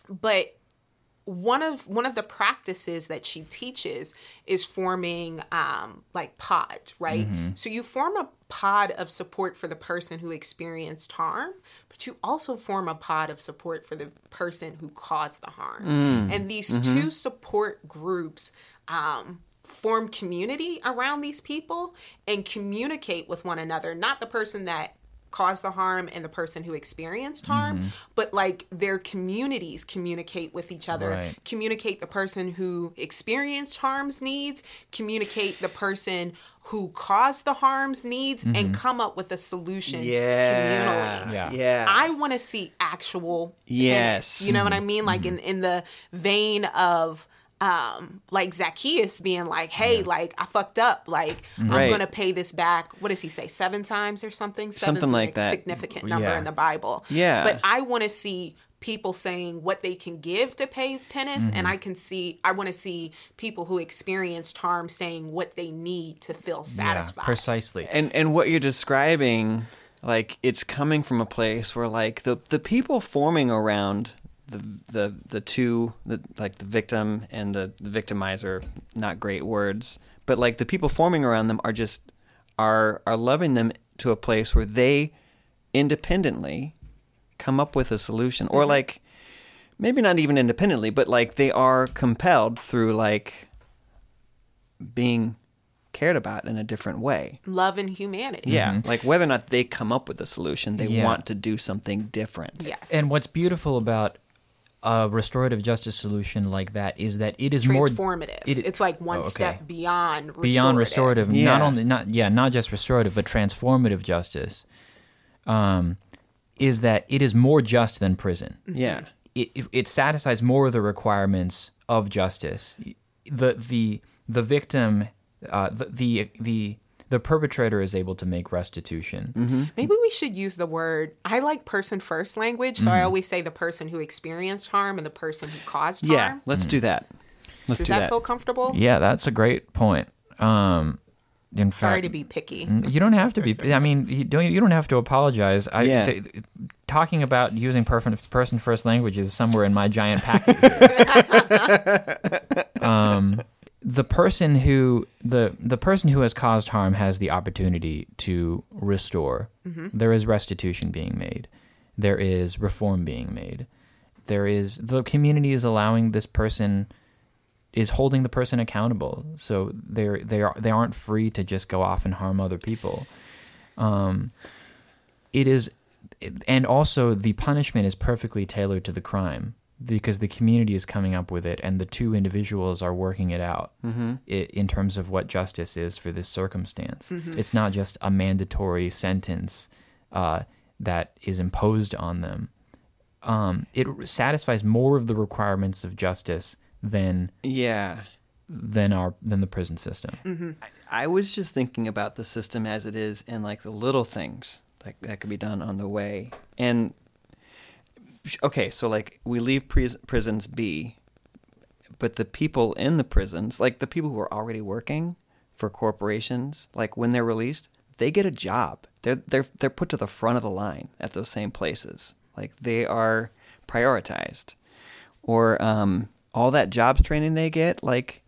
but one of one of the practices that she teaches is forming um, like pods, right? So you form a pod of support for the person who experienced harm, but you also form a pod of support for the person who caused the harm. And these two support groups um, form community around these people and communicate with one another, not the person that caused the harm and the person who experienced harm, mm-hmm. but like their communities communicate with each other, Right. communicate the person who experienced harm's needs, communicate the person who caused the harm's needs, and mm-hmm. come up with a solution Yeah. communally. Yeah. Yeah. I want to see actual Yes. penance. You know what I mm-hmm. mean? Like in in the vein of um like Zacchaeus being like, "Hey, like I fucked up. Like I'm going to pay this back." What does he say? 7 times or something? Seven's Something a, like that. Significant number Yeah. in the Bible. Yeah. But I want to see people saying what they can give to pay penance and I can see I want to see people who experienced harm saying what they need to feel Yeah, satisfied. precisely. and and what you're describing like it's coming from a place where like the the people forming around the the the two the like the victim and the, the victimizer not great words but like the people forming around them are just are are loving them to a place where they independently come up with a solution or mm-hmm. like maybe not even independently but like they are compelled through like being cared about in a different way Love and humanity. yeah, mm-hmm. like whether or not they come up with a solution, they Yeah. want to do something different. Yes. And what's beautiful about a restorative justice solution like that is that it is more transformative. it- it's like one Oh, okay. step beyond restorative. beyond restorative. Not only not yeah, not just restorative, but transformative justice. Um, is that it is more just than prison. Yeah, It, it, it satisfies more of the requirements of justice. The the the victim, uh, the, the the the perpetrator is able to make restitution. Mm-hmm. Maybe we should use the word. I like person first language, so I always say the person who experienced harm and the person who caused yeah. harm. Yeah, let's do that. Let's Does do that, that. feel comfortable? Yeah, that's a great point. Um, in Sorry fact, to be picky. You don't have to be. I mean, you don't. You don't have to apologize. I, Yeah. th- talking about using person person first language is somewhere in my giant package. <laughs> um, the person who the the person who has caused harm has the opportunity to restore. There is restitution being made. There is reform being made. There is the community is allowing this person is holding the person accountable. So they're they are they aren't free to just go off and harm other people. Um, it is, and also the punishment is perfectly tailored to the crime because the community is coming up with it, and the two individuals are working it out i in terms of what justice is for this circumstance. It's not just a mandatory sentence uh, that is imposed on them. Um, it satisfies more of the requirements of justice than Yeah, than our than the prison system. I was just thinking about the system as it is, and like the little things like that could be done on the way. And okay, so like we leave pris- prisons be, but the people in the prisons, like the people who are already working for corporations, like when they're released, they get a job. They're they're they're put to the front of the line at those same places. Like they are prioritized, or um, all that jobs training they get, like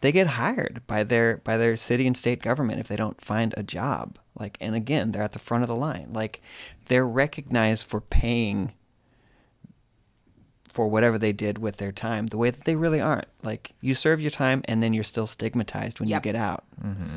they get hired by their by their city and state government if they don't find a job like and again they're at the front of the line. Like they're recognized for paying for whatever they did with their time the way that they really aren't. Like you serve your time and then you're still stigmatized when Yep. you get out.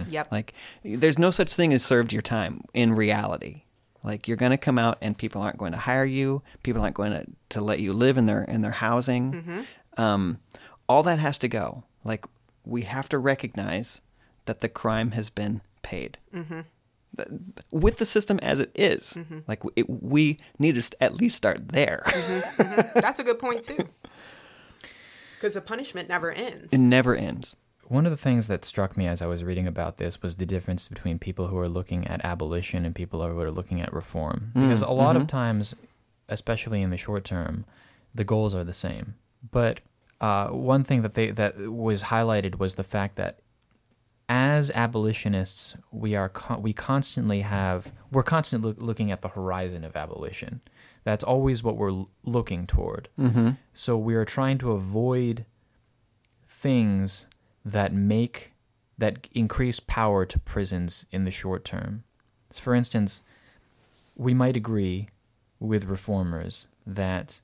Yep. like there's no such thing as served your time in reality. Like you're going to come out and people aren't going to hire you. People aren't going to, to let you live in their in their housing. Hmm. um, all that has to go. Like we have to recognize that the crime has been paid. Th- with the system as it is. Mm-hmm. like it, we need to at least start there mm-hmm, mm-hmm. <laughs> That's a good point too. Because the punishment never ends. it never ends One of the things that struck me as I was reading about this was the difference between people who are looking at abolition and people who are looking at reform. Mm. Because a lot of times, especially in the short term, the goals are the same. But uh, one thing that they that was highlighted was the fact that as abolitionists, we are con- we constantly have we're constantly loo- looking at the horizon of abolition. That's always what we're l- looking toward. Mm-hmm. So we are trying to avoid things that make that increase power to prisons in the short term. So for instance, we might agree with reformers that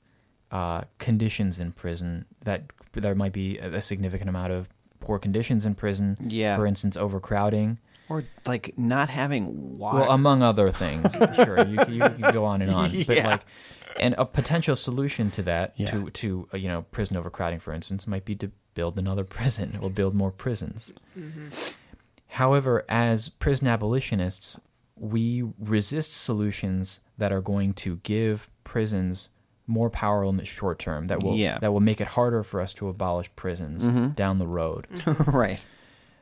uh, conditions in prison that there might be a, a significant amount of poor conditions in prison. Yeah. For instance, overcrowding. Or like not having water. Well, among other things, <laughs> sure, you, you can go on and on, but like, and a potential solution to that, Yeah. to to uh, you know, prison overcrowding, for instance, might be to build another <laughs> prison or build more prisons. However, as prison abolitionists, we resist solutions that are going to give prisons more power in the short term that will Yeah. that will make it harder for us to abolish prisons down the road. <laughs> right.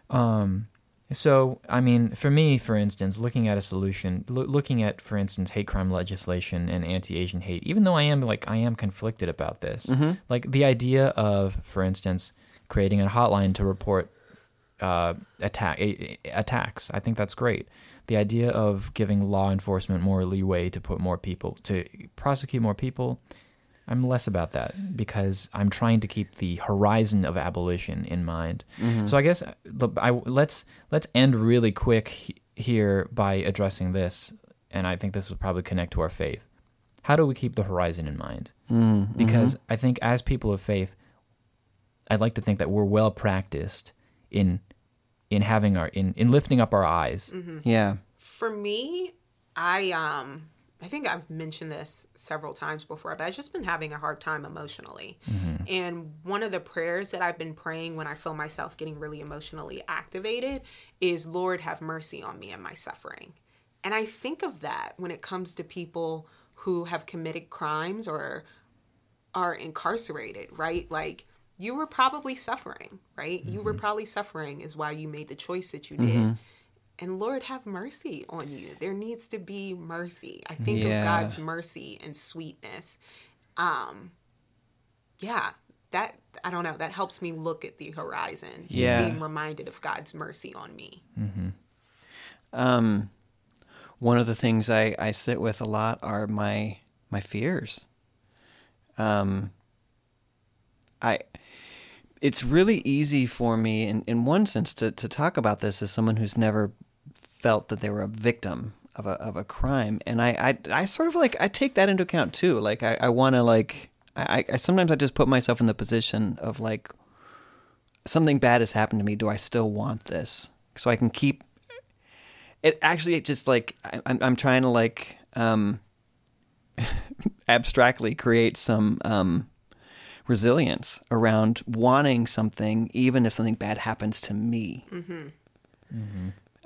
Um, so, I mean, for me, for instance, looking at a solution, loo- looking at, for instance, hate crime legislation and anti-Asian hate, even though I am like I am conflicted about this, like the idea of, for instance, creating a hotline to report uh, attack attacks, I think that's great. The idea of giving law enforcement more leeway to put more people to prosecute more people, I'm less about that because I'm trying to keep the horizon of abolition in mind. So I guess I, let's let's end really quick here by addressing this, and I think this will probably connect to our faith. How do we keep the horizon in mind? Because I think as people of faith, I'd like to think that we're well practiced in in having our in in lifting up our eyes. Yeah. For me, I um I think I've mentioned this several times before, but I've just been having a hard time emotionally. And one of the prayers that I've been praying when I feel myself getting really emotionally activated is, Lord, have mercy on me and my suffering. And I think of that when it comes to people who have committed crimes or are incarcerated, right? Like you were probably suffering, right? You were probably suffering is why you made the choice that you did. And Lord, have mercy on you. There needs to be mercy. I think Yeah. of God's mercy and sweetness. Um, yeah, that I don't know. That helps me look at the horizon. Yeah. being reminded of God's mercy on me. Um, one of the things I, I sit with a lot are my my fears. Um, I it's really easy for me in, in one sense to, to talk about this as someone who's never felt that they were a victim of a of a crime. And I, I, I sort of like I take that into account too. Like I, I wanna like I, I sometimes I just put myself in the position of like something bad has happened to me. Do I still want this? So I can keep it actually it just like I- I'm I'm trying to like um <laughs> abstractly create some um resilience around wanting something even if something bad happens to me.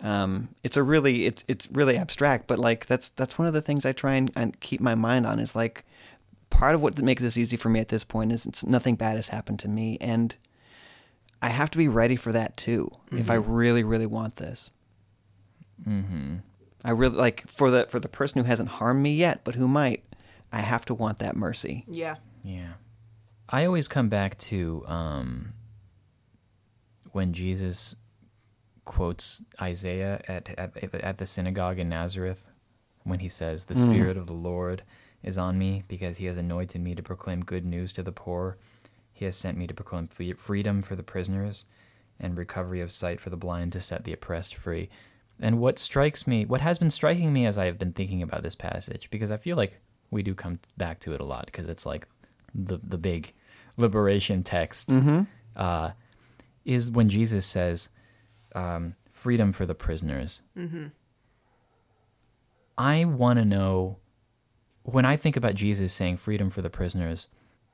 Um, it's a really it's it's really abstract, but like that's that's one of the things I try and, and keep my mind on is like part of what makes this easy for me at this point is it's nothing bad has happened to me and I have to be ready for that too if I really really want this. Mm-hmm. I really like for the for the person who hasn't harmed me yet, but who might. I have to want that mercy. Yeah. Yeah. I always come back to um, when Jesus quotes Isaiah at, at at the synagogue in Nazareth when he says, "The Spirit of the Lord is on me because He has anointed me to proclaim good news to the poor. He has sent me to proclaim free- freedom for the prisoners and recovery of sight for the blind to set the oppressed free." And what strikes me, what has been striking me as I have been thinking about this passage, because I feel like we do come back to it a lot because it's like the the big liberation text uh, is when Jesus says, um, "Freedom for the prisoners." I want to know when I think about Jesus saying freedom for the prisoners.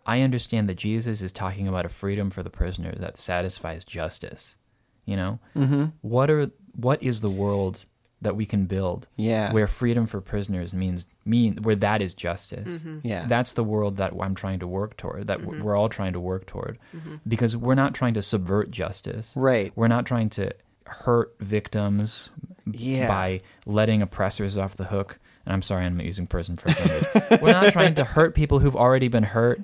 I understand that Jesus is talking about a freedom for the prisoners that satisfies justice. You know, mm-hmm. what are what is the world that we can build? Yeah. where freedom for prisoners means mean where that is justice. Mm-hmm. Yeah. that's the world that I'm trying to work toward. That mm-hmm. we're all trying to work toward, mm-hmm. because we're not trying to subvert justice. Right. We're not trying to hurt victims Yeah. by letting oppressors off the hook. And I'm sorry, I'm using person first language. we're not trying to hurt people who've already been hurt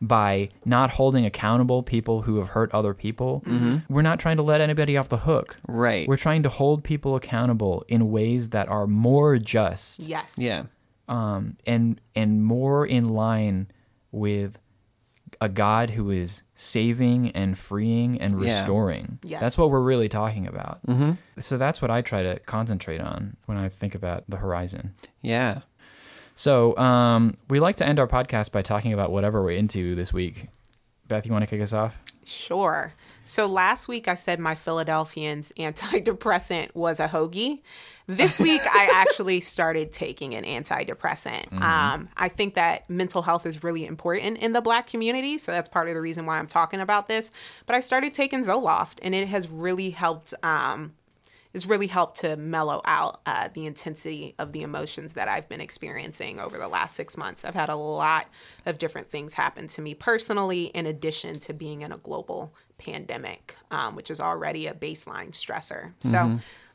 by not holding accountable people who have hurt other people. We're not trying to let anybody off the hook. Right. We're trying to hold people accountable in ways that are more just Yes. yeah. um, and and more in line with a God who is saving and freeing and Yeah. restoring. Yes. That's what we're really talking about. Mm-hmm. So that's what I try to concentrate on when I think about the horizon. Yeah. So um, we like to end our podcast by talking about whatever we're into this week. Beth, you want to kick us off? Sure. So last week I said my Philadelphians antidepressant was a hoagie. This <laughs> week I actually started taking an antidepressant. Um, I think that mental health is really important in the Black community, so that's part of the reason why I'm talking about this. But I started taking Zoloft, and it has really helped. Um, it's really helped to mellow out uh, the intensity of the emotions that I've been experiencing over the last six months. I've had a lot of different things happen to me personally, in addition to being in a global pandemic, um, which is already a baseline stressor. So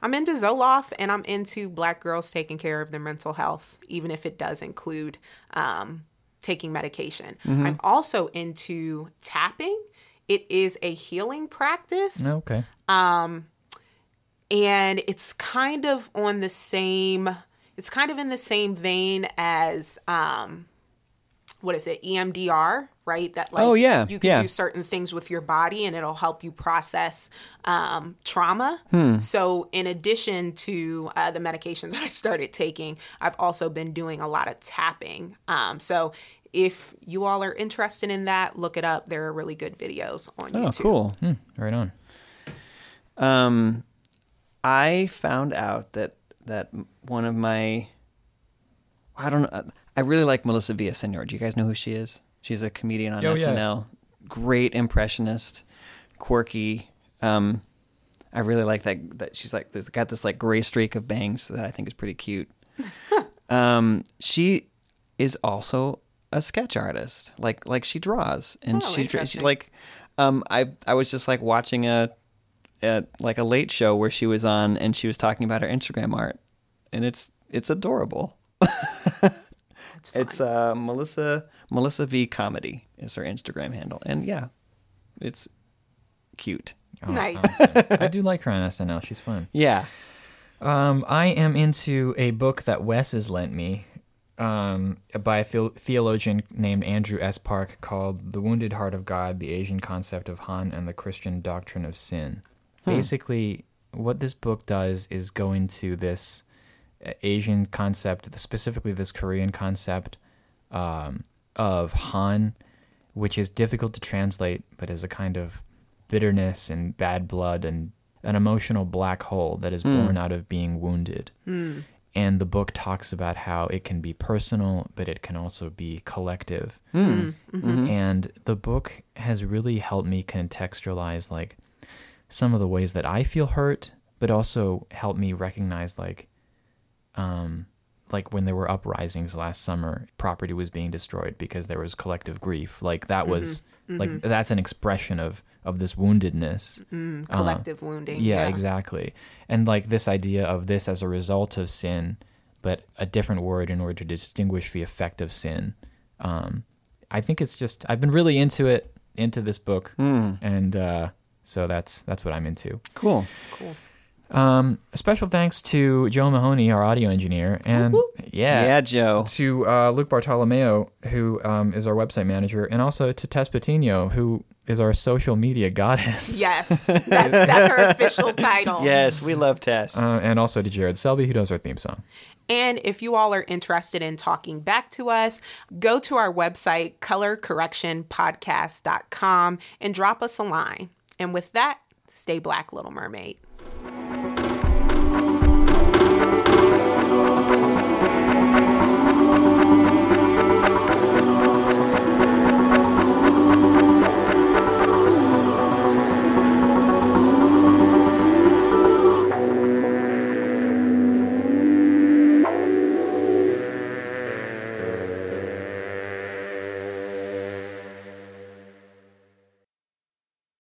I'm into Zoloft and I'm into Black girls taking care of their mental health, even if it does include um, taking medication. I'm also into tapping. It is a healing practice Okay. And it's kind of on the same it's kind of in the same vein as um what is it EMDR right that like Oh, yeah, you can yeah. do certain things with your body and it'll help you process um trauma Hmm. so in addition to uh, the medication <laughs> that I started taking I've also been doing a lot of tapping um so if you all are interested in that look it up there are really good videos on Oh, YouTube cool. Hmm, right on. Um, I found out that that one of my, I don't know, I really like Melissa Villaseñor. Do you guys know who she is? She's a comedian on Oh, yeah. SNL. Great impressionist, quirky. Um, I really like that. That she's like, there's got this like gray streak of bangs that I think is pretty cute. <laughs> um, she is also a sketch artist. Like like she draws and Oh, she, she like. Um, I I was just like watching a, a like a late show where she was on and she was talking about her Instagram art, and it's it's adorable. <laughs> It's. It's uh Melissa Melissa V comedy is her Instagram handle, and yeah, it's cute. Oh, Nice. awesome. I do like her on SNL. She's fun. Yeah. Um, I am into a book that Wes has lent me um, by a the- theologian named Andrew S. Park called The Wounded Heart of God The Asian Concept of Han and the Christian Doctrine of Sin. Hmm. Basically, what this book does is go into this uh, Asian concept, specifically this Korean concept um, of Han, which is difficult to translate, but is a kind of bitterness and bad blood and an emotional black hole that is hmm. born out of being wounded. Hmm. And the book talks about how it can be personal, but it can also be collective. Mm-hmm. Mm-hmm. And the book has really helped me contextualize like some of the ways that I feel hurt, but also helped me recognize like um like when there were uprisings last summer, property was being destroyed because there was collective grief. Like that was like that's an expression of of this woundedness. collective wounding Yeah, exactly. And like this idea of this as a result of sin, but a different word in order to distinguish the effect of sin. Um, I think it's just I've been really into it, into this book, and uh, so that's that's what I'm into. Cool. cool Um, special thanks to Joe Mahoney, our audio engineer, and yeah, Yeah, Joe. to uh, Luke Bartolomeo, who um, is our website manager, and also to Tess Patino, who is our social media goddess. <laughs> Yes, that's, that's her official title. Yes, we love Tess. Uh, and also to Jared Selby, who does our theme song. And if you all are interested in talking back to us, go to our website, colorcorrectionpodcast.com, and drop us a line. And with that, stay black, Little Mermaid.